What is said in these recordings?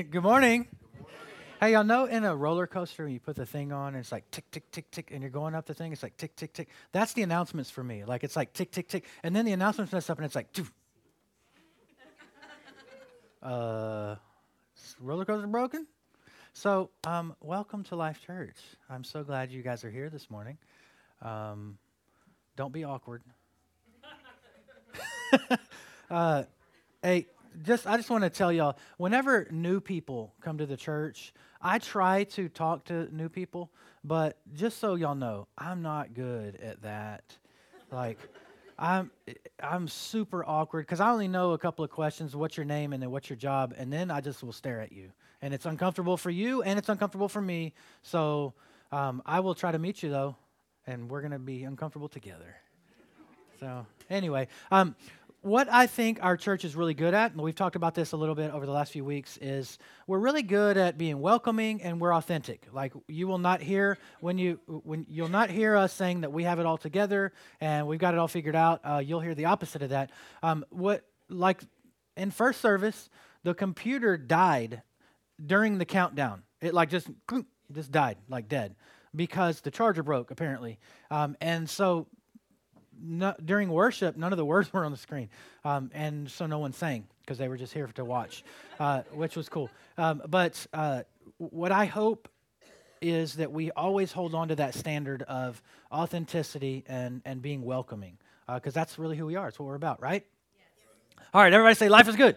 Good morning. Hey, y'all know in a roller coaster when you put the thing on and it's like tick, tick, tick, tick, and you're going up the thing, it's like tick, tick, tick. That's the announcements for me. Like it's like tick, tick, tick. And then the announcements mess up and it's like, Doof. uh, roller coaster broken? So, um, welcome to Life Church. I'm so glad you guys are here this morning. Um, don't be awkward. uh, hey, just I just want to tell y'all, whenever new people come to the church, I try to talk to new people, but just so y'all know, I'm not good at that. Like, I'm I'm super awkward because I only know a couple of questions. What's your name and then what's your job, and then I just will stare at you, and it's uncomfortable for you and it's uncomfortable for me. So um, I will try to meet you though, and we're gonna be uncomfortable together. So anyway, um, what I think our church is really good at, and we've talked about this a little bit over the last few weeks, is we're really good at being welcoming and we're authentic. Like you will not hear when you when you'll not hear us saying that we have it all together and we've got it all figured out. Uh, you'll hear the opposite of that. Um, what like in first service, the computer died during the countdown. It like just just died like dead because the charger broke apparently, um, and so no, during worship, none of the words were on the screen, um, and so no one sang because they were just here to watch, uh, which was cool. Um, but uh, what I hope is that we always hold on to that standard of authenticity and and being welcoming, because uh, that's really who we are. It's what we're about, right? Yes. All right, everybody say, "Life is good."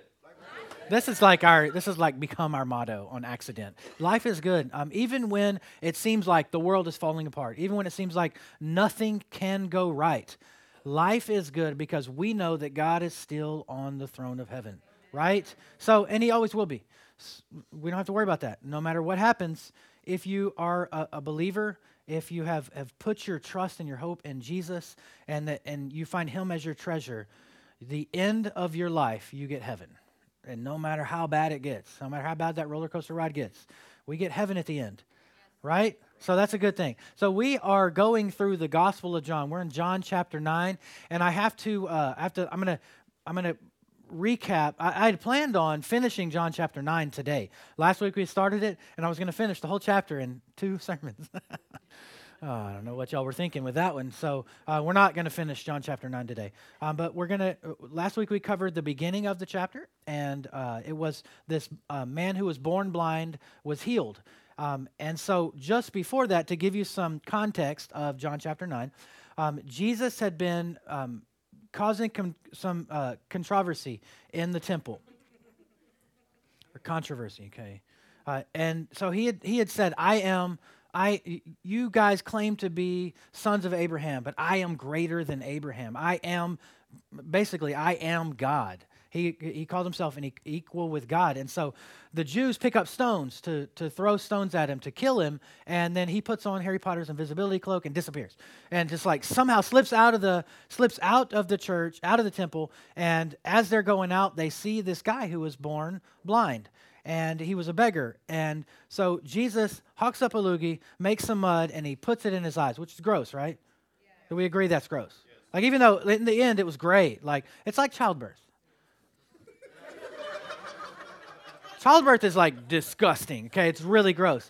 this is like our this is like become our motto on accident life is good um, even when it seems like the world is falling apart even when it seems like nothing can go right life is good because we know that god is still on the throne of heaven right? So and he always will be. We don't have to worry about that. No matter what happens if you are a, a believer if you have, have put your trust and your hope in jesus and that and you find him as your treasure the end of your life you get heaven. And no matter how bad it gets, no matter how bad that roller coaster ride gets, we get heaven at the end, right? So that's a good thing. So we are going through the Gospel of John. We're in John chapter nine, and I have to, uh, I have to, I'm gonna, I'm gonna recap. I, I had planned on finishing John chapter nine today. Last week we started it, and I was gonna finish the whole chapter in two sermons. Oh, I don't know what y'all were thinking with that one. So uh, we're not going to finish John chapter 9 today. Um, but we're going to, uh, last week we covered the beginning of the chapter, and uh, it was this uh, man who was born blind was healed. Um, and so just before that, to give you some context of John chapter 9, um, Jesus had been um, causing com- some uh, controversy in the temple. Or controversy, okay. Uh, and so he had, he had said, I am I, you guys claim to be sons of Abraham, but I am greater than Abraham. I am, basically, I am God. He, he called himself an equal with God. And so the Jews pick up stones to, to throw stones at him to kill him. And then he puts on Harry Potter's invisibility cloak and disappears. And just like somehow slips out of the slips out of the church, out of the temple. And as they're going out, they see this guy who was born blind and he was a beggar. And so Jesus hawks up a loogie, makes some mud, and he puts it in his eyes, which is gross, right? Yeah. Do we agree that's gross? Yes. Like, even though in the end it was great, like, it's like childbirth. Childbirth is like disgusting, okay? It's really gross.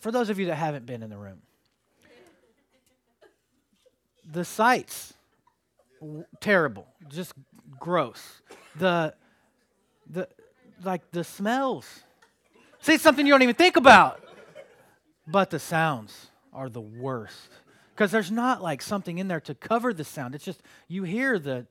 For those of you that haven't been in the room, the sights, terrible, just gross. The, the, like the smells. See, something you don't even think about. But the sounds are the worst. Because there's not like something in there to cover the sound. It's just you hear the.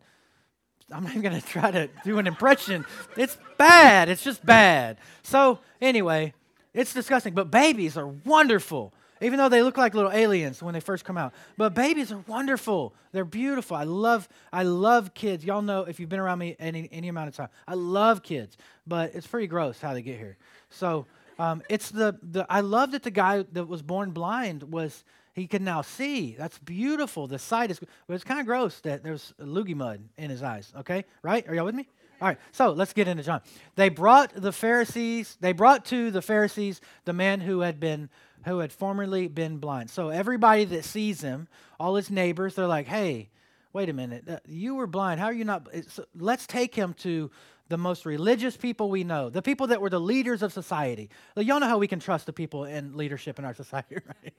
I'm not even going to try to do an impression. It's bad. It's just bad. So, anyway, it's disgusting. But babies are wonderful even though they look like little aliens when they first come out. But babies are wonderful. They're beautiful. I love I love kids. Y'all know if you've been around me any any amount of time. I love kids, but it's pretty gross how they get here. So um, it's the the I love that the guy that was born blind was he can now see. That's beautiful. The sight is, but it's kind of gross that there's loogie mud in his eyes. Okay, right? Are y'all with me? All right, so let's get into John. They brought the Pharisees, they brought to the Pharisees the man who had been who had formerly been blind. So everybody that sees him, all his neighbors, they're like, hey, wait a minute, uh, you were blind. How are you not? So let's take him to the most religious people we know, the people that were the leaders of society. Y'all know how we can trust the people in leadership in our society, right?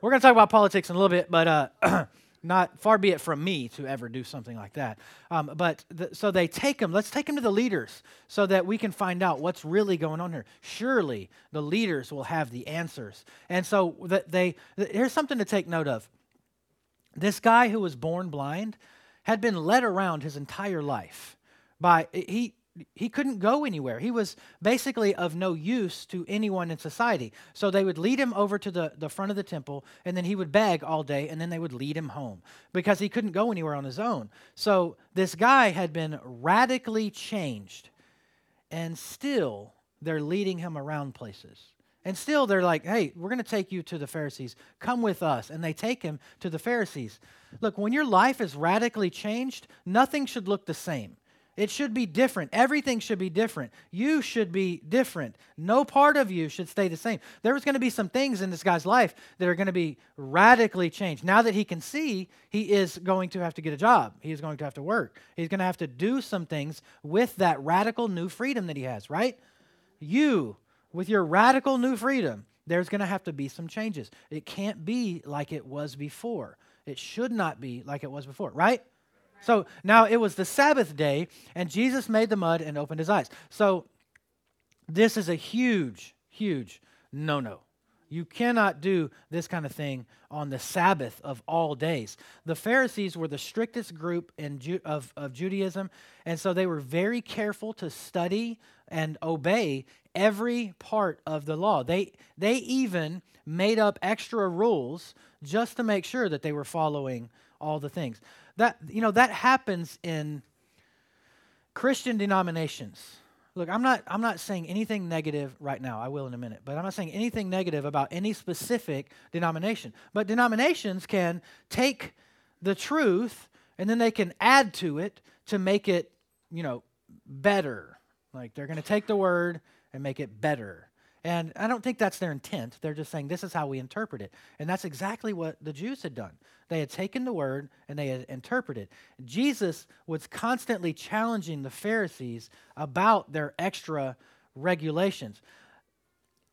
We're going to talk about politics in a little bit, but uh, not far be it from me to ever do something like that. Um, but the, so they take them. Let's take them to the leaders so that we can find out what's really going on here. Surely the leaders will have the answers. And so that they here's something to take note of. This guy who was born blind had been led around his entire life by he he couldn't go anywhere. He was basically of no use to anyone in society. So they would lead him over to the, the front of the temple, and then he would beg all day, and then they would lead him home because he couldn't go anywhere on his own. So this guy had been radically changed, and still they're leading him around places. And still they're like, hey, we're going to take you to the Pharisees. Come with us. And they take him to the Pharisees. Look, when your life is radically changed, nothing should look the same. It should be different. Everything should be different. You should be different. No part of you should stay the same. There was going to be some things in this guy's life that are going to be radically changed. Now that he can see, he is going to have to get a job. He is going to have to work. He's going to have to do some things with that radical new freedom that he has, right? You, with your radical new freedom, there's going to have to be some changes. It can't be like it was before. It should not be like it was before, right? So now it was the Sabbath day, and Jesus made the mud and opened his eyes. So this is a huge, huge no no. You cannot do this kind of thing on the Sabbath of all days. The Pharisees were the strictest group in Ju- of, of Judaism, and so they were very careful to study and obey every part of the law. They, they even made up extra rules just to make sure that they were following all the things. That, you know, that happens in Christian denominations. Look, I'm not, I'm not saying anything negative right now. I will in a minute. But I'm not saying anything negative about any specific denomination. But denominations can take the truth and then they can add to it to make it, you know, better. Like they're going to take the word and make it better. And I don't think that's their intent. They're just saying this is how we interpret it. And that's exactly what the Jews had done. They had taken the word and they had interpreted. Jesus was constantly challenging the Pharisees about their extra regulations.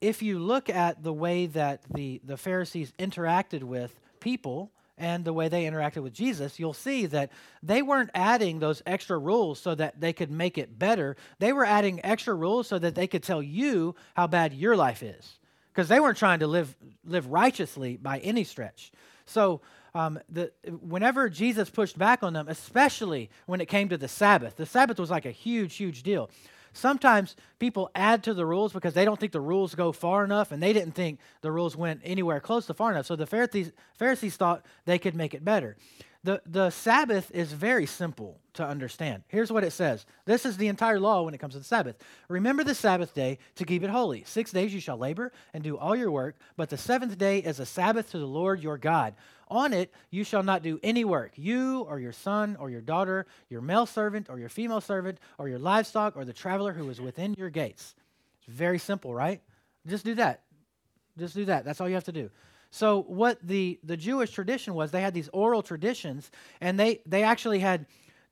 If you look at the way that the, the Pharisees interacted with people, and the way they interacted with Jesus, you'll see that they weren't adding those extra rules so that they could make it better. They were adding extra rules so that they could tell you how bad your life is. Because they weren't trying to live, live righteously by any stretch. So, um, the, whenever Jesus pushed back on them, especially when it came to the Sabbath, the Sabbath was like a huge, huge deal. Sometimes people add to the rules because they don't think the rules go far enough and they didn't think the rules went anywhere close to far enough. So the Pharisees, Pharisees thought they could make it better. The, the Sabbath is very simple to understand. Here's what it says This is the entire law when it comes to the Sabbath. Remember the Sabbath day to keep it holy. Six days you shall labor and do all your work, but the seventh day is a Sabbath to the Lord your God. On it you shall not do any work, you or your son or your daughter, your male servant or your female servant, or your livestock or the traveler who is within your gates. It's very simple, right? Just do that. Just do that. That's all you have to do. So what the, the Jewish tradition was, they had these oral traditions, and they, they actually had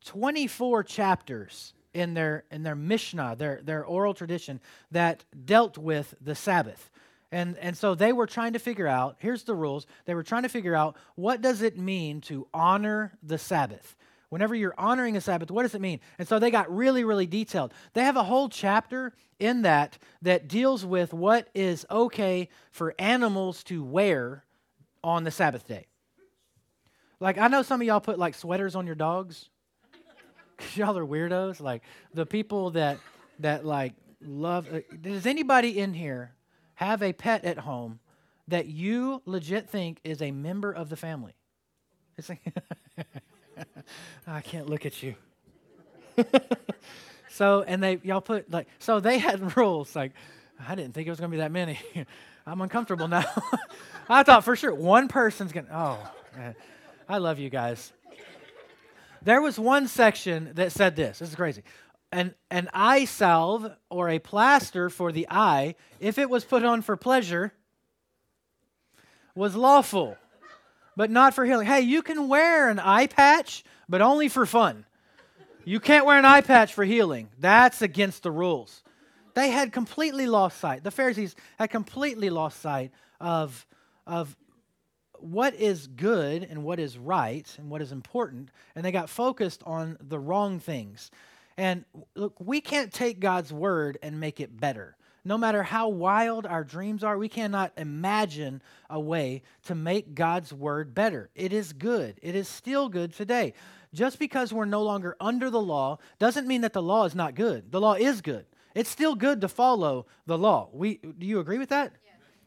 24 chapters in their in their Mishnah, their, their oral tradition, that dealt with the Sabbath. And, and so they were trying to figure out, here's the rules. They were trying to figure out what does it mean to honor the Sabbath? Whenever you're honoring a Sabbath, what does it mean? And so they got really, really detailed. They have a whole chapter in that that deals with what is okay for animals to wear on the Sabbath day. Like, I know some of y'all put like sweaters on your dogs because y'all are weirdos. Like, the people that, that like love. Uh, does anybody in here have a pet at home that you legit think is a member of the family. It's like, I can't look at you. so, and they, y'all put like, so they had rules like, I didn't think it was going to be that many. I'm uncomfortable now. I thought for sure one person's going to, oh, man. I love you guys. There was one section that said this. This is crazy an, an eye salve or a plaster for the eye, if it was put on for pleasure, was lawful, but not for healing. Hey, you can wear an eye patch, but only for fun. You can't wear an eye patch for healing. That's against the rules. They had completely lost sight. The Pharisees had completely lost sight of, of what is good and what is right and what is important, and they got focused on the wrong things. And look, we can't take God's word and make it better. No matter how wild our dreams are, we cannot imagine a way to make God's word better. It is good. It is still good today. Just because we're no longer under the law doesn't mean that the law is not good. The law is good. It's still good to follow the law. We, do you agree with that?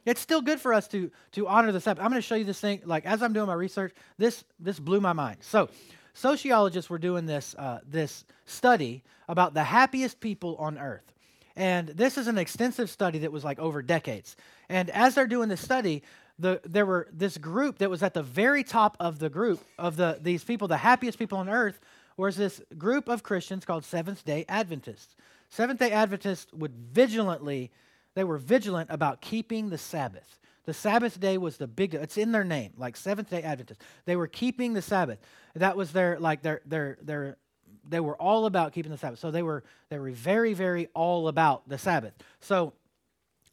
It's still good for us to, to honor the Sabbath. I'm going to show you this thing. Like as I'm doing my research, this this blew my mind. So, sociologists were doing this uh, this study about the happiest people on earth, and this is an extensive study that was like over decades. And as they're doing this study, the, there were this group that was at the very top of the group of the these people, the happiest people on earth, was this group of Christians called Seventh Day Adventists. Seventh Day Adventists would vigilantly, they were vigilant about keeping the Sabbath. The Sabbath day was the big. It's in their name, like Seventh Day Adventists. They were keeping the Sabbath. That was their like their their their. They were all about keeping the Sabbath. So they were they were very very all about the Sabbath. So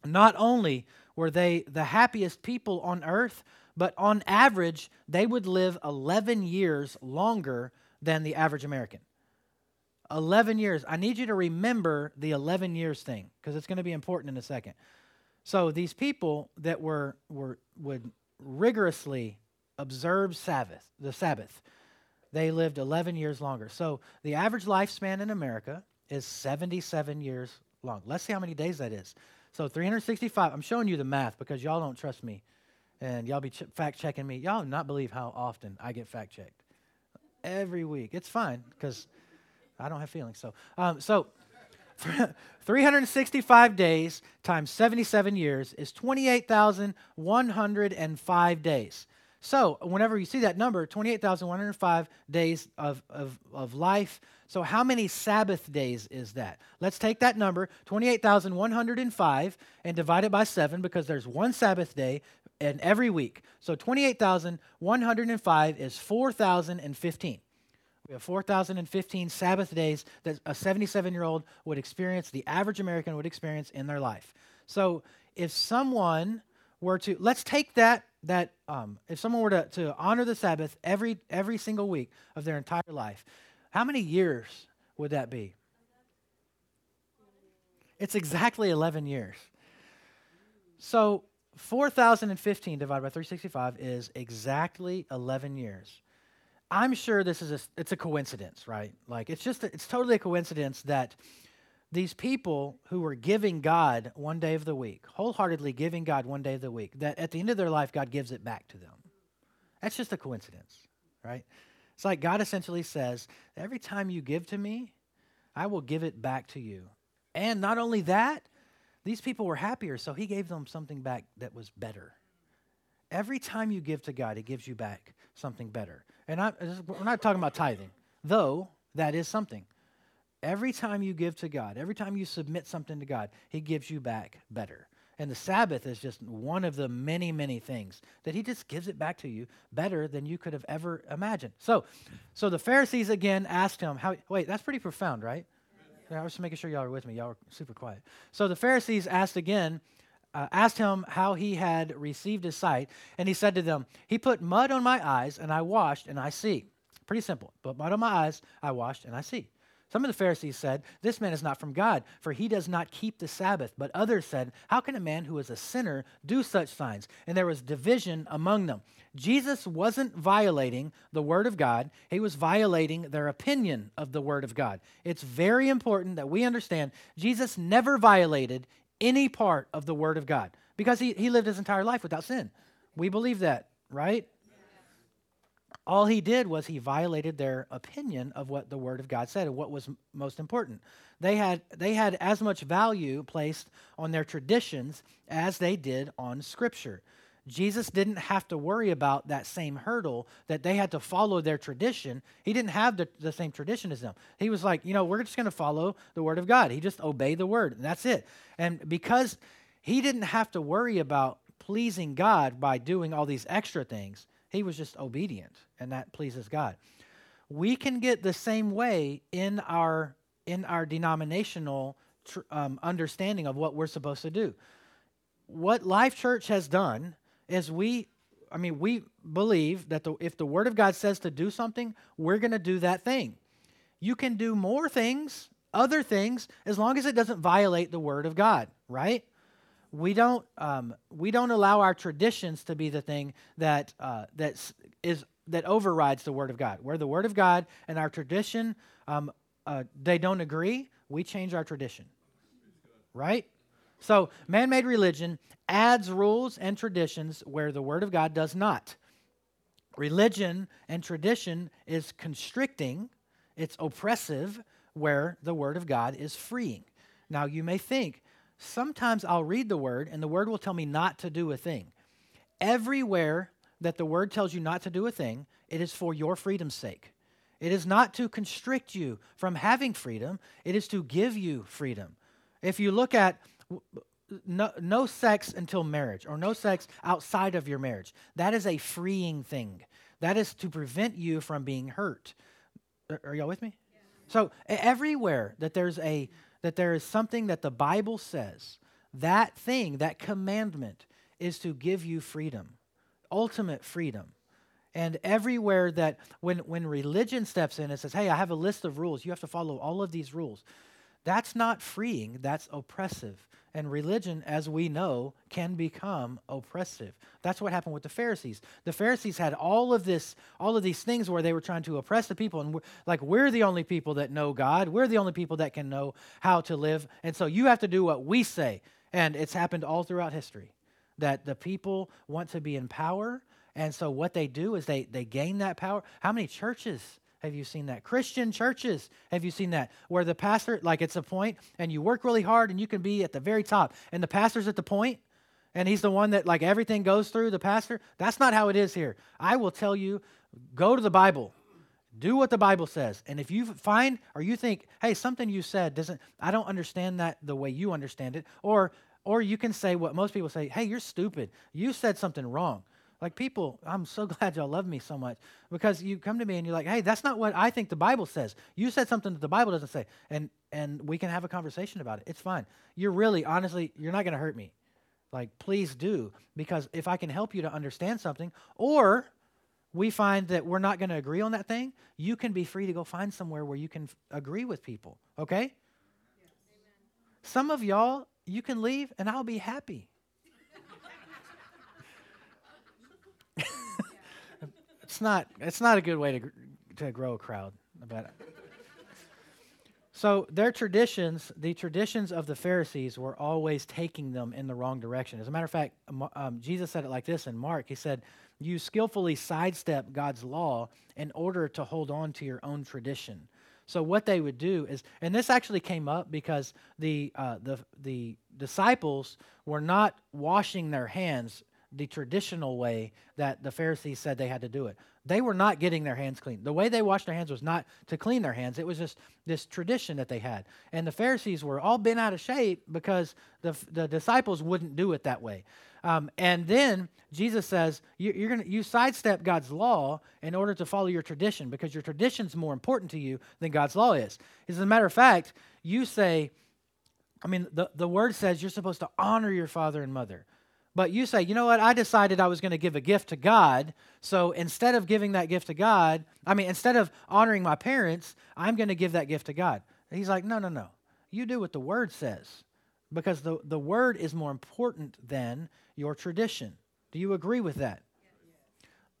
not only were they the happiest people on earth, but on average, they would live 11 years longer than the average American. 11 years. I need you to remember the 11 years thing because it's going to be important in a second. So these people that were, were would rigorously observe Sabbath, the Sabbath, they lived 11 years longer. So the average lifespan in America is 77 years long. Let's see how many days that is. So 365. I'm showing you the math because y'all don't trust me, and y'all be ch- fact checking me. Y'all not believe how often I get fact checked. Every week. It's fine because I don't have feelings. So, um, so 365 days times 77 years is 28,105 days. So, whenever you see that number, 28,105 days of, of, of life. So, how many Sabbath days is that? Let's take that number, 28,105, and divide it by 7 because there's one Sabbath day in every week. So, 28,105 is 4,015. We have 4,015 Sabbath days that a 77 year old would experience, the average American would experience in their life. So, if someone were to, let's take that that um, if someone were to, to honor the Sabbath every every single week of their entire life, how many years would that be? It's exactly 11 years. So 4,015 divided by 365 is exactly 11 years. I'm sure this is a, it's a coincidence, right? Like it's just a, it's totally a coincidence that these people who were giving God one day of the week, wholeheartedly giving God one day of the week, that at the end of their life, God gives it back to them. That's just a coincidence, right? It's like God essentially says, every time you give to me, I will give it back to you. And not only that, these people were happier, so he gave them something back that was better. Every time you give to God, he gives you back something better. And I, we're not talking about tithing, though that is something. Every time you give to God, every time you submit something to God, He gives you back better. And the Sabbath is just one of the many, many things that He just gives it back to you better than you could have ever imagined. So, so the Pharisees again asked him, "How? Wait, that's pretty profound, right?" Yeah, I was just making sure y'all are with me. Y'all are super quiet. So the Pharisees asked again, uh, asked him how he had received his sight, and he said to them, He put mud on my eyes, and I washed, and I see. Pretty simple. Put mud on my eyes, I washed, and I see. Some of the Pharisees said, This man is not from God, for he does not keep the Sabbath. But others said, How can a man who is a sinner do such signs? And there was division among them. Jesus wasn't violating the Word of God, he was violating their opinion of the Word of God. It's very important that we understand Jesus never violated any part of the Word of God because he, he lived his entire life without sin. We believe that, right? All he did was he violated their opinion of what the Word of God said and what was m- most important. They had, they had as much value placed on their traditions as they did on Scripture. Jesus didn't have to worry about that same hurdle that they had to follow their tradition. He didn't have the, the same tradition as them. He was like, you know, we're just going to follow the Word of God. He just obeyed the Word, and that's it. And because he didn't have to worry about pleasing God by doing all these extra things, he was just obedient, and that pleases God. we can get the same way in our in our denominational tr- um, understanding of what we're supposed to do. What Life Church has done is we, I mean, we believe that the, if the Word of God says to do something, we're going to do that thing. You can do more things, other things, as long as it doesn't violate the Word of God, right? We don't um, we don't allow our traditions to be the thing that uh, that is that overrides the Word of God. Where the Word of God and our tradition um, uh, they don't agree, we change our tradition. Right? So, man made religion adds rules and traditions where the Word of God does not. Religion and tradition is constricting, it's oppressive, where the Word of God is freeing. Now, you may think, sometimes I'll read the Word and the Word will tell me not to do a thing. Everywhere that the Word tells you not to do a thing, it is for your freedom's sake. It is not to constrict you from having freedom, it is to give you freedom. If you look at no, no sex until marriage or no sex outside of your marriage, that is a freeing thing. That is to prevent you from being hurt. Are y'all with me? Yeah. So everywhere that there's a that there is something that the Bible says, that thing, that commandment is to give you freedom, ultimate freedom. And everywhere that when, when religion steps in and says, hey, I have a list of rules, you have to follow all of these rules, that's not freeing, that's oppressive. And religion, as we know, can become oppressive. That's what happened with the Pharisees. The Pharisees had all of this, all of these things where they were trying to oppress the people, and we're, like we're the only people that know God. We're the only people that can know how to live, and so you have to do what we say. And it's happened all throughout history that the people want to be in power and so what they do is they, they gain that power. How many churches have you seen that? Christian churches, have you seen that? Where the pastor, like it's a point, and you work really hard and you can be at the very top, and the pastor's at the point, and he's the one that like everything goes through the pastor. That's not how it is here. I will tell you, go to the Bible. Do what the Bible says. And if you find or you think, hey, something you said doesn't, I don't understand that the way you understand it, or or you can say what most people say, hey, you're stupid. You said something wrong. Like people, I'm so glad y'all love me so much because you come to me and you're like, "Hey, that's not what I think the Bible says. You said something that the Bible doesn't say." And and we can have a conversation about it. It's fine. You're really honestly, you're not going to hurt me. Like please do because if I can help you to understand something or we find that we're not going to agree on that thing, you can be free to go find somewhere where you can f- agree with people, okay? Yes. Some of y'all, you can leave and I'll be happy. It's not it's not a good way to to grow a crowd. But so their traditions, the traditions of the Pharisees, were always taking them in the wrong direction. As a matter of fact, um, Jesus said it like this in Mark. He said, "You skillfully sidestep God's law in order to hold on to your own tradition." So what they would do is, and this actually came up because the uh, the the disciples were not washing their hands the traditional way that the Pharisees said they had to do it. They were not getting their hands clean. The way they washed their hands was not to clean their hands, it was just this tradition that they had. And the Pharisees were all bent out of shape because the, the disciples wouldn't do it that way. Um, and then Jesus says, you, you're gonna, you sidestep God's law in order to follow your tradition because your tradition's more important to you than God's law is. As a matter of fact, you say, I mean, the, the word says you're supposed to honor your father and mother. But you say, you know what? I decided I was going to give a gift to God. So instead of giving that gift to God, I mean, instead of honoring my parents, I'm going to give that gift to God. And he's like, no, no, no. You do what the word says because the, the word is more important than your tradition. Do you agree with that?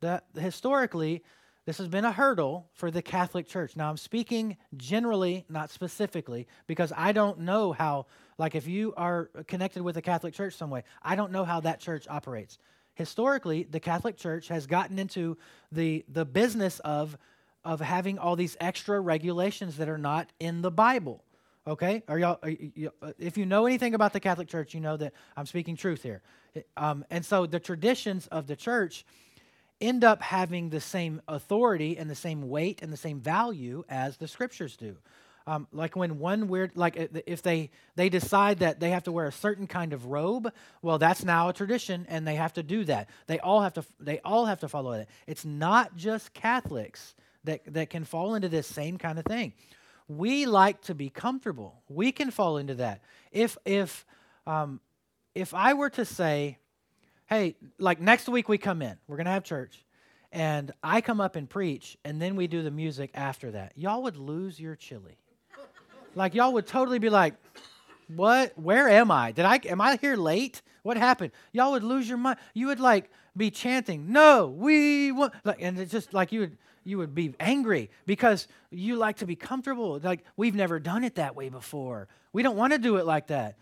That historically, this has been a hurdle for the Catholic Church. Now, I'm speaking generally, not specifically, because I don't know how, like, if you are connected with a Catholic Church some way, I don't know how that church operates. Historically, the Catholic Church has gotten into the, the business of, of having all these extra regulations that are not in the Bible. Okay? Are y'all, are you, if you know anything about the Catholic Church, you know that I'm speaking truth here. Um, and so the traditions of the church end up having the same authority and the same weight and the same value as the scriptures do. Um, like when one weird, like if they they decide that they have to wear a certain kind of robe, well, that's now a tradition, and they have to do that. They all have to they all have to follow it. It's not just Catholics that, that can fall into this same kind of thing. We like to be comfortable. We can fall into that. If if um, if I were to say, hey, like next week we come in, we're gonna have church, and I come up and preach, and then we do the music after that, y'all would lose your chili. Like y'all would totally be like, what? Where am I? Did I am I here late? What happened? Y'all would lose your mind. You would like be chanting, "No, we want," like, and it's just like you would you would be angry because you like to be comfortable. Like we've never done it that way before. We don't want to do it like that.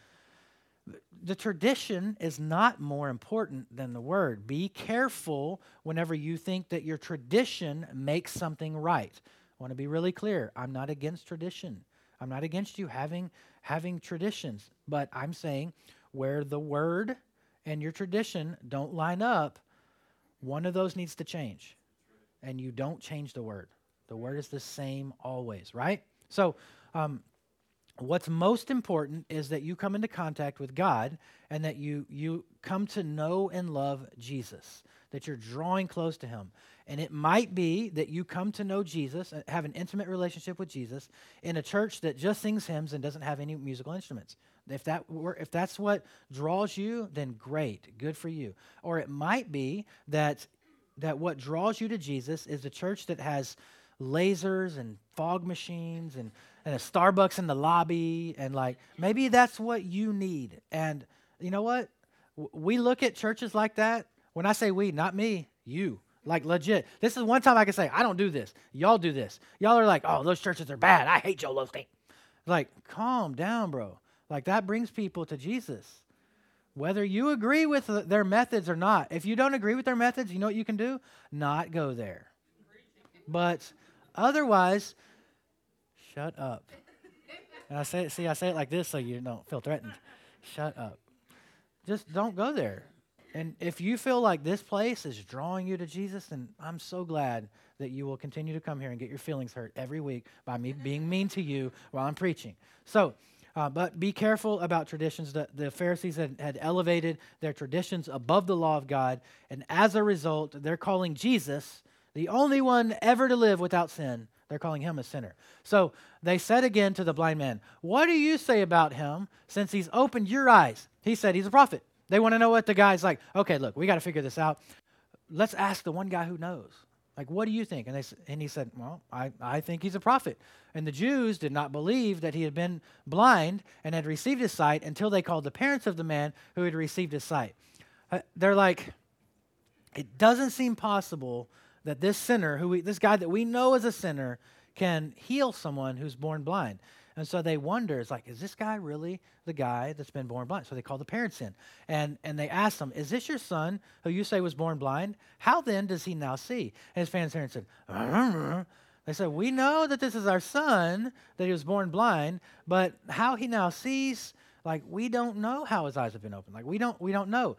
The tradition is not more important than the word. Be careful whenever you think that your tradition makes something right. I want to be really clear. I'm not against tradition. I'm not against you having having traditions, but I'm saying where the word and your tradition don't line up, one of those needs to change. And you don't change the word. The word is the same always, right? So, um, what's most important is that you come into contact with God and that you you come to know and love Jesus, that you're drawing close to him. And it might be that you come to know Jesus, uh, have an intimate relationship with Jesus in a church that just sings hymns and doesn't have any musical instruments. If that were, if that's what draws you, then great, good for you. Or it might be that that what draws you to Jesus is a church that has lasers and fog machines and, and a Starbucks in the lobby and like maybe that's what you need. And you know what? We look at churches like that. When I say we, not me, you. Like legit. This is one time I can say, I don't do this. Y'all do this. Y'all are like, oh, those churches are bad. I hate Joel Osteen. Like, calm down, bro. Like that brings people to Jesus. Whether you agree with their methods or not. If you don't agree with their methods, you know what you can do? Not go there. But otherwise, shut up. And I say it, see, I say it like this so you don't feel threatened. Shut up. Just don't go there. And if you feel like this place is drawing you to Jesus, then I'm so glad that you will continue to come here and get your feelings hurt every week by me being mean to you while I'm preaching. So, uh, but be careful about traditions. The, the Pharisees had, had elevated their traditions above the law of God, and as a result, they're calling Jesus the only one ever to live without sin. They're calling him a sinner. So they said again to the blind man, What do you say about him since he's opened your eyes? He said he's a prophet. They want to know what the guy's like. Okay, look, we got to figure this out. Let's ask the one guy who knows. Like, what do you think? And, they, and he said, Well, I, I think he's a prophet. And the Jews did not believe that he had been blind and had received his sight until they called the parents of the man who had received his sight. Uh, they're like, It doesn't seem possible that this sinner, who we, this guy that we know is a sinner, can heal someone who's born blind. And so they wonder, it's like, is this guy really the guy that's been born blind? So they call the parents in. And, and they ask them, is this your son who you say was born blind? How then does he now see? And his parents said, they said, we know that this is our son, that he was born blind, but how he now sees, like, we don't know how his eyes have been opened. Like, we don't, we don't know.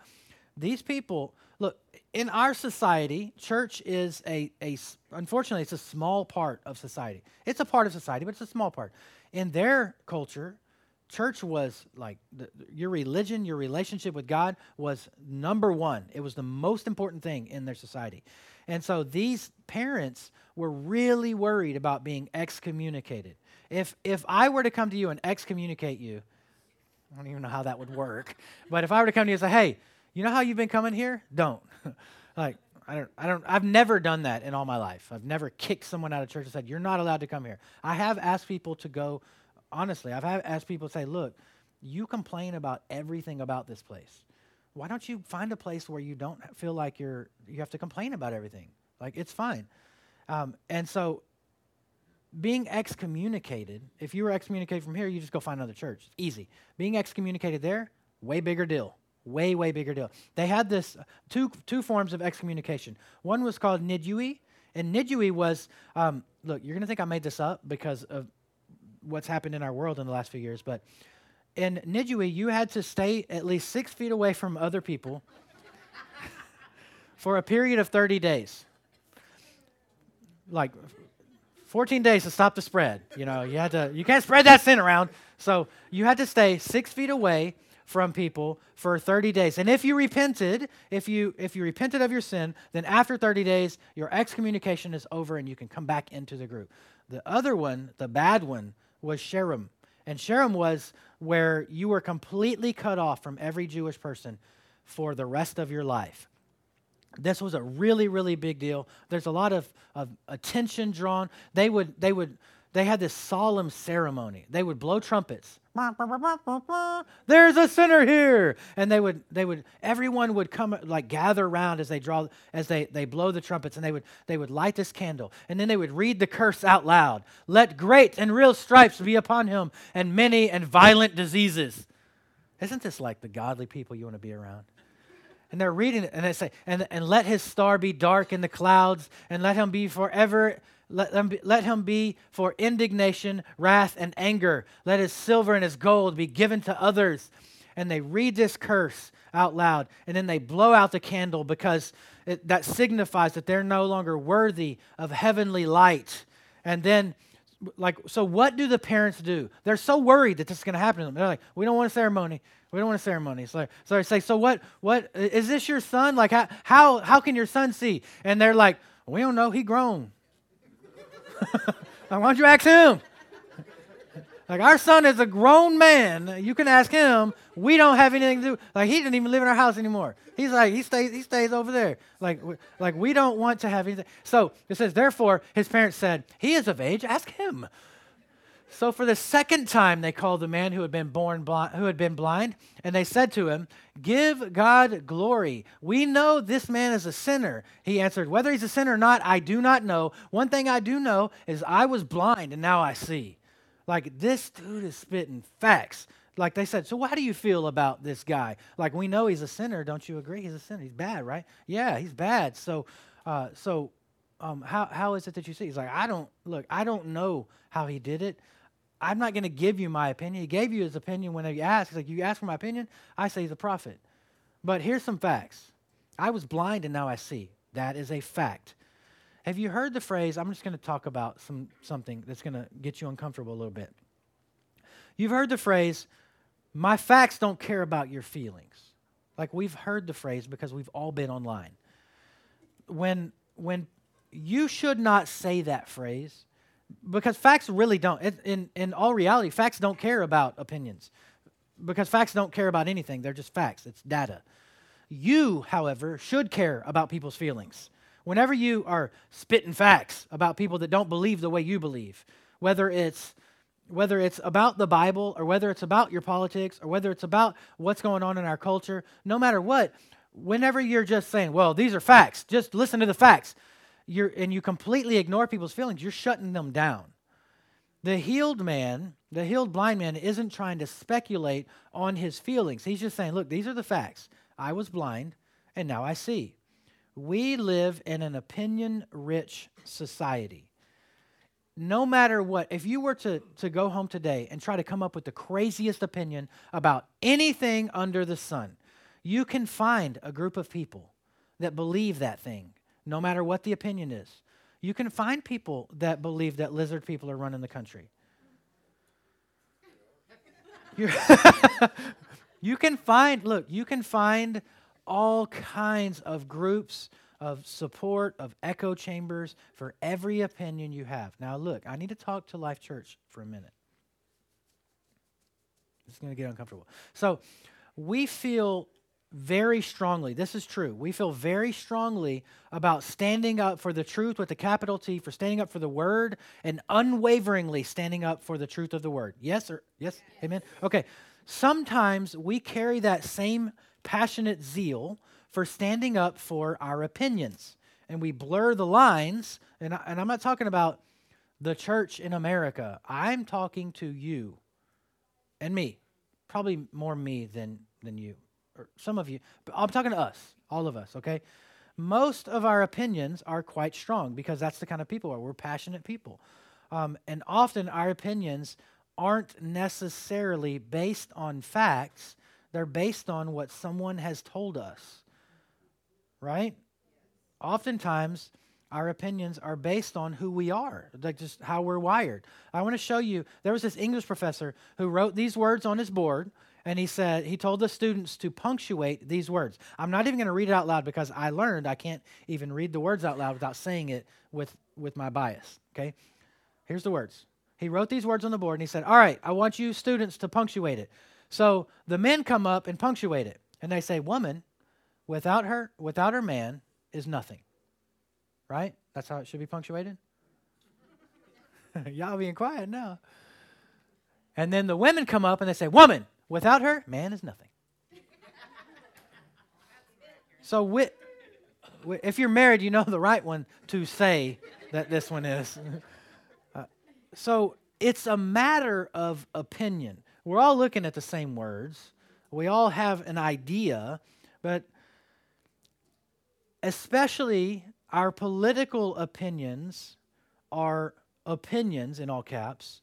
These people, look, in our society, church is a, a, unfortunately, it's a small part of society. It's a part of society, but it's a small part in their culture, church was like the, your religion, your relationship with God was number one. It was the most important thing in their society. And so these parents were really worried about being excommunicated. If, if I were to come to you and excommunicate you, I don't even know how that would work, but if I were to come to you and say, hey, you know how you've been coming here? Don't. like, I don't, I don't, I've never done that in all my life. I've never kicked someone out of church and said, You're not allowed to come here. I have asked people to go, honestly, I've asked people to say, Look, you complain about everything about this place. Why don't you find a place where you don't feel like you're, you have to complain about everything? Like, it's fine. Um, and so, being excommunicated, if you were excommunicated from here, you just go find another church. Easy. Being excommunicated there, way bigger deal. Way, way bigger deal. They had this two, two forms of excommunication. One was called nidui, and nidui was um, look, you're to think I made this up because of what's happened in our world in the last few years, but in nidui, you had to stay at least six feet away from other people for a period of 30 days. Like 14 days to stop the spread. You know, you had to, you can't spread that sin around. So you had to stay six feet away from people for 30 days. And if you repented, if you if you repented of your sin, then after 30 days, your excommunication is over and you can come back into the group. The other one, the bad one, was Sherem. And Sherem was where you were completely cut off from every Jewish person for the rest of your life. This was a really, really big deal. There's a lot of, of attention drawn. They would, they would, they had this solemn ceremony. They would blow trumpets. There's a sinner here, and they would, they would, everyone would come like gather around as they draw, as they they blow the trumpets, and they would they would light this candle, and then they would read the curse out loud. Let great and real stripes be upon him, and many and violent diseases. Isn't this like the godly people you want to be around? and they're reading it, and they say, and, and let his star be dark in the clouds, and let him be forever, let, be, let him be for indignation, wrath, and anger. Let his silver and his gold be given to others. And they read this curse out loud, and then they blow out the candle because it, that signifies that they're no longer worthy of heavenly light. And then like so what do the parents do? They're so worried that this is going to happen to them. They're like we don't want a ceremony. We don't want a ceremony. Like so i say so what what is this your son? Like how how, how can your son see? And they're like we don't know. He grown why don't you ask him? Like our son is a grown man. You can ask him. We don't have anything to do. Like he didn't even live in our house anymore. He's like he stays he stays over there. Like like we don't want to have anything. So it says therefore his parents said he is of age ask him so for the second time they called the man who had been born blind who had been blind and they said to him give god glory we know this man is a sinner he answered whether he's a sinner or not i do not know one thing i do know is i was blind and now i see like this dude is spitting facts like they said, so how do you feel about this guy? Like we know he's a sinner, don't you agree? He's a sinner. He's bad, right? Yeah, he's bad. So, uh, so um, how how is it that you see? He's like, I don't look. I don't know how he did it. I'm not going to give you my opinion. He gave you his opinion when he asked. He's like, you ask for my opinion. I say he's a prophet. But here's some facts. I was blind and now I see. That is a fact. Have you heard the phrase? I'm just going to talk about some something that's going to get you uncomfortable a little bit. You've heard the phrase, my facts don't care about your feelings. Like we've heard the phrase because we've all been online. When when you should not say that phrase because facts really don't in in all reality facts don't care about opinions. Because facts don't care about anything. They're just facts. It's data. You, however, should care about people's feelings. Whenever you are spitting facts about people that don't believe the way you believe, whether it's whether it's about the Bible or whether it's about your politics or whether it's about what's going on in our culture, no matter what, whenever you're just saying, well, these are facts, just listen to the facts, you're, and you completely ignore people's feelings, you're shutting them down. The healed man, the healed blind man, isn't trying to speculate on his feelings. He's just saying, look, these are the facts. I was blind, and now I see. We live in an opinion rich society no matter what, if you were to, to go home today and try to come up with the craziest opinion about anything under the sun, you can find a group of people that believe that thing, no matter what the opinion is. You can find people that believe that lizard people are running the country. you can find, look, you can find all kinds of groups of support, of echo chambers for every opinion you have. Now, look, I need to talk to Life Church for a minute. It's going to get uncomfortable. So, we feel very strongly, this is true, we feel very strongly about standing up for the truth with the capital T, for standing up for the word, and unwaveringly standing up for the truth of the word. Yes or yes? Amen? Okay. Sometimes we carry that same passionate zeal for standing up for our opinions. And we blur the lines, and, I, and I'm not talking about the church in America. I'm talking to you and me. Probably more me than, than you, or some of you. But I'm talking to us, all of us, okay? Most of our opinions are quite strong because that's the kind of people we are. We're passionate people. Um, and often our opinions aren't necessarily based on facts, they're based on what someone has told us right? Oftentimes, our opinions are based on who we are, like just how we're wired. I want to show you. There was this English professor who wrote these words on his board, and he said he told the students to punctuate these words. I'm not even going to read it out loud because I learned I can't even read the words out loud without saying it with with my bias. Okay, here's the words. He wrote these words on the board, and he said, "All right, I want you students to punctuate it." So the men come up and punctuate it, and they say, "Woman, without her, without her man, is nothing." Right? That's how it should be punctuated? Y'all being quiet now. And then the women come up and they say, Woman, without her, man is nothing. so, with, if you're married, you know the right one to say that this one is. uh, so, it's a matter of opinion. We're all looking at the same words, we all have an idea, but especially our political opinions are opinions in all caps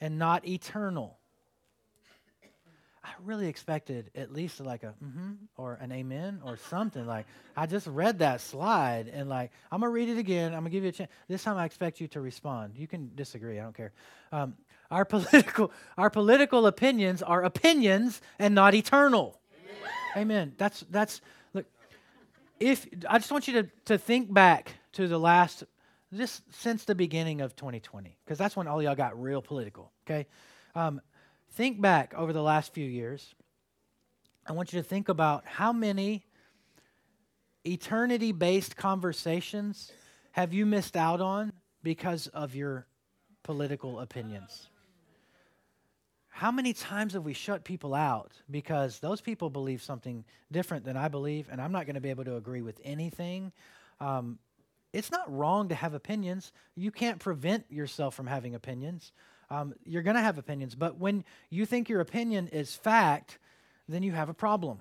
and not eternal. I really expected at least like a mm-hmm or an amen or something. Like I just read that slide and like I'm gonna read it again. I'm gonna give you a chance. This time I expect you to respond. You can disagree. I don't care. Um, our political our political opinions are opinions and not eternal. Amen. amen. That's that's look. if I just want you to, to think back to the last, just since the beginning of 2020, because that's when all y'all got real political, okay? Um, think back over the last few years. I want you to think about how many eternity based conversations have you missed out on because of your political opinions? How many times have we shut people out because those people believe something different than I believe, and I'm not going to be able to agree with anything? Um, it's not wrong to have opinions. You can't prevent yourself from having opinions. Um, you're going to have opinions, but when you think your opinion is fact, then you have a problem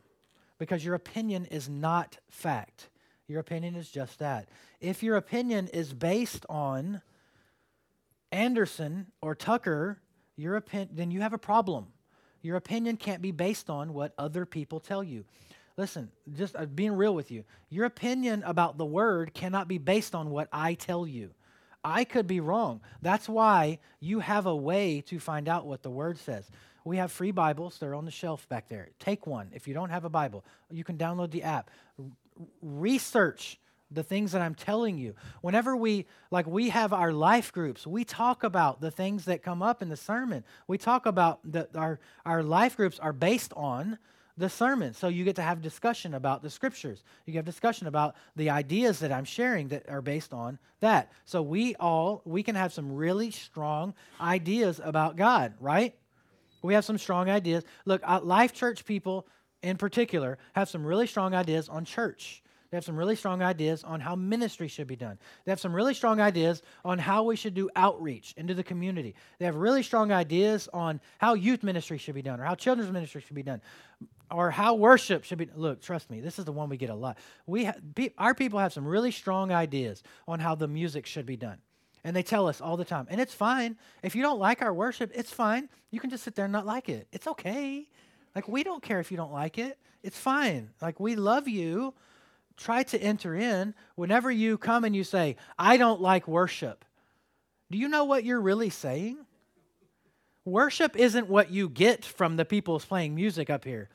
because your opinion is not fact. Your opinion is just that. If your opinion is based on Anderson or Tucker your then you have a problem. Your opinion can't be based on what other people tell you. Listen, just uh, being real with you, your opinion about the word cannot be based on what I tell you. I could be wrong. That's why you have a way to find out what the word says. We have free Bibles, they're on the shelf back there. Take one. If you don't have a Bible, you can download the app. Research the things that I'm telling you. Whenever we, like, we have our life groups, we talk about the things that come up in the sermon. We talk about that our, our life groups are based on the sermon. So you get to have discussion about the scriptures. You have discussion about the ideas that I'm sharing that are based on that. So we all, we can have some really strong ideas about God, right? We have some strong ideas. Look, uh, Life Church people in particular have some really strong ideas on church. They have some really strong ideas on how ministry should be done. They have some really strong ideas on how we should do outreach into the community. They have really strong ideas on how youth ministry should be done or how children's ministry should be done or how worship should be look trust me this is the one we get a lot. We ha- our people have some really strong ideas on how the music should be done. And they tell us all the time and it's fine. If you don't like our worship it's fine. You can just sit there and not like it. It's okay. Like we don't care if you don't like it. It's fine. Like we love you. Try to enter in. Whenever you come and you say, I don't like worship. Do you know what you're really saying? Worship isn't what you get from the people playing music up here.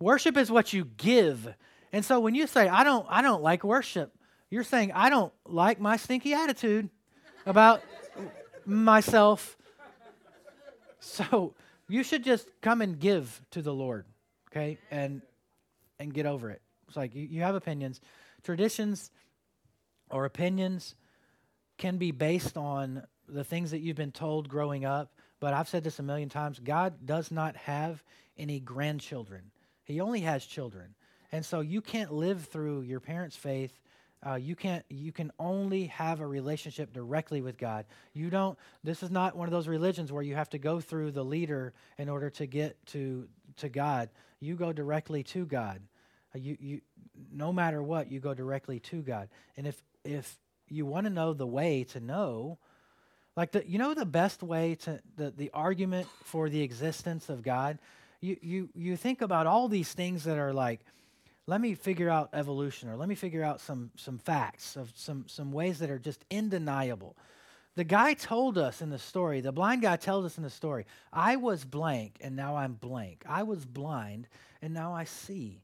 Worship is what you give. And so when you say, I don't, I don't like worship, you're saying, I don't like my stinky attitude about myself. So you should just come and give to the Lord, okay? And and get over it. It's like you, you have opinions. Traditions or opinions can be based on the things that you've been told growing up. But I've said this a million times God does not have any grandchildren, He only has children. And so you can't live through your parents' faith. Uh, you can't. You can only have a relationship directly with God. You don't. This is not one of those religions where you have to go through the leader in order to get to to God. You go directly to God. Uh, you, you, no matter what, you go directly to God. And if, if you want to know the way to know, like the, you know the best way to, the, the argument for the existence of God? You, you, you think about all these things that are like, let me figure out evolution or let me figure out some some facts of some some ways that are just undeniable. The guy told us in the story, the blind guy tells us in the story, I was blank and now I'm blank. I was blind and now I see.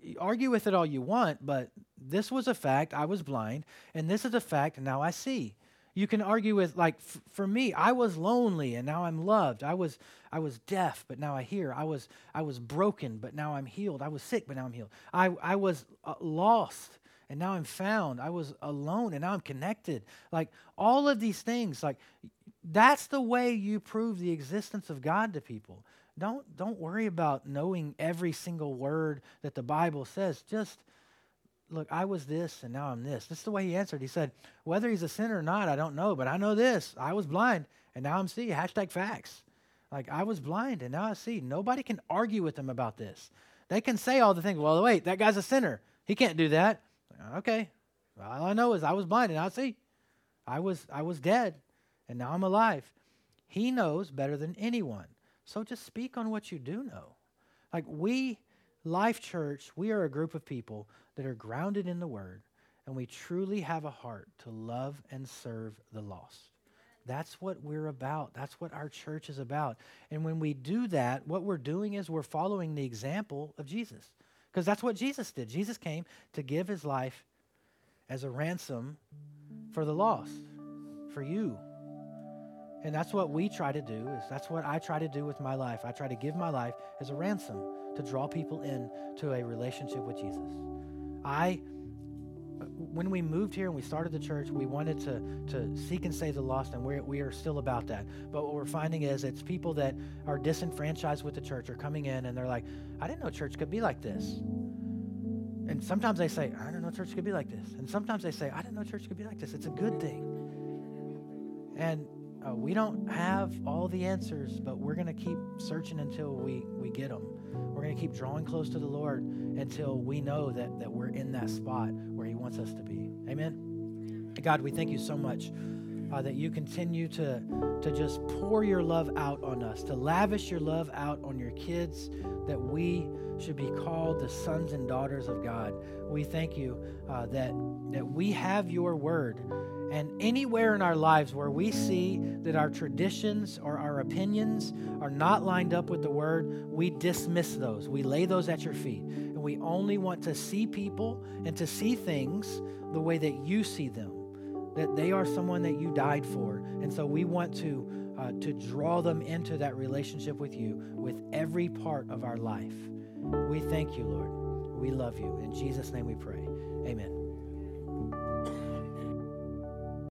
You argue with it all you want, but this was a fact. I was blind and this is a fact now I see. You can argue with like f- for me, I was lonely and now I'm loved. I was I was deaf, but now I hear. I was I was broken, but now I'm healed. I was sick, but now I'm healed. I I was uh, lost and now I'm found. I was alone and now I'm connected. Like all of these things, like that's the way you prove the existence of God to people. Don't don't worry about knowing every single word that the Bible says. Just look, I was this and now I'm this. This is the way he answered. He said, whether he's a sinner or not, I don't know, but I know this. I was blind and now I'm seeing. Hashtag facts. Like I was blind and now I see. Nobody can argue with him about this. They can say all the things. Well, wait, that guy's a sinner. He can't do that. Okay. All I know is I was blind and I see. I was I was dead and now I'm alive. He knows better than anyone. So just speak on what you do know. Like we Life Church, we are a group of people that are grounded in the Word, and we truly have a heart to love and serve the lost. That's what we're about. That's what our church is about. And when we do that, what we're doing is we're following the example of Jesus. Because that's what Jesus did. Jesus came to give his life as a ransom for the lost, for you. And that's what we try to do is that's what I try to do with my life. I try to give my life as a ransom to draw people in to a relationship with Jesus. I when we moved here and we started the church, we wanted to, to seek and save the lost, and we're, we are still about that. But what we're finding is it's people that are disenfranchised with the church are coming in and they're like, I didn't know church could be like this. And sometimes they say, I didn't know church could be like this. And sometimes they say, I didn't know church could be like this. It's a good thing. And uh, we don't have all the answers, but we're going to keep searching until we, we get them. We're going to keep drawing close to the Lord until we know that, that we're in that spot where He wants us to be. Amen. God, we thank you so much uh, that you continue to, to just pour your love out on us, to lavish your love out on your kids, that we should be called the sons and daughters of God. We thank you uh, that, that we have your word and anywhere in our lives where we see that our traditions or our opinions are not lined up with the word, we dismiss those. We lay those at your feet. And we only want to see people and to see things the way that you see them, that they are someone that you died for. And so we want to, uh, to draw them into that relationship with you with every part of our life. We thank you, Lord. We love you. In Jesus' name we pray. Amen.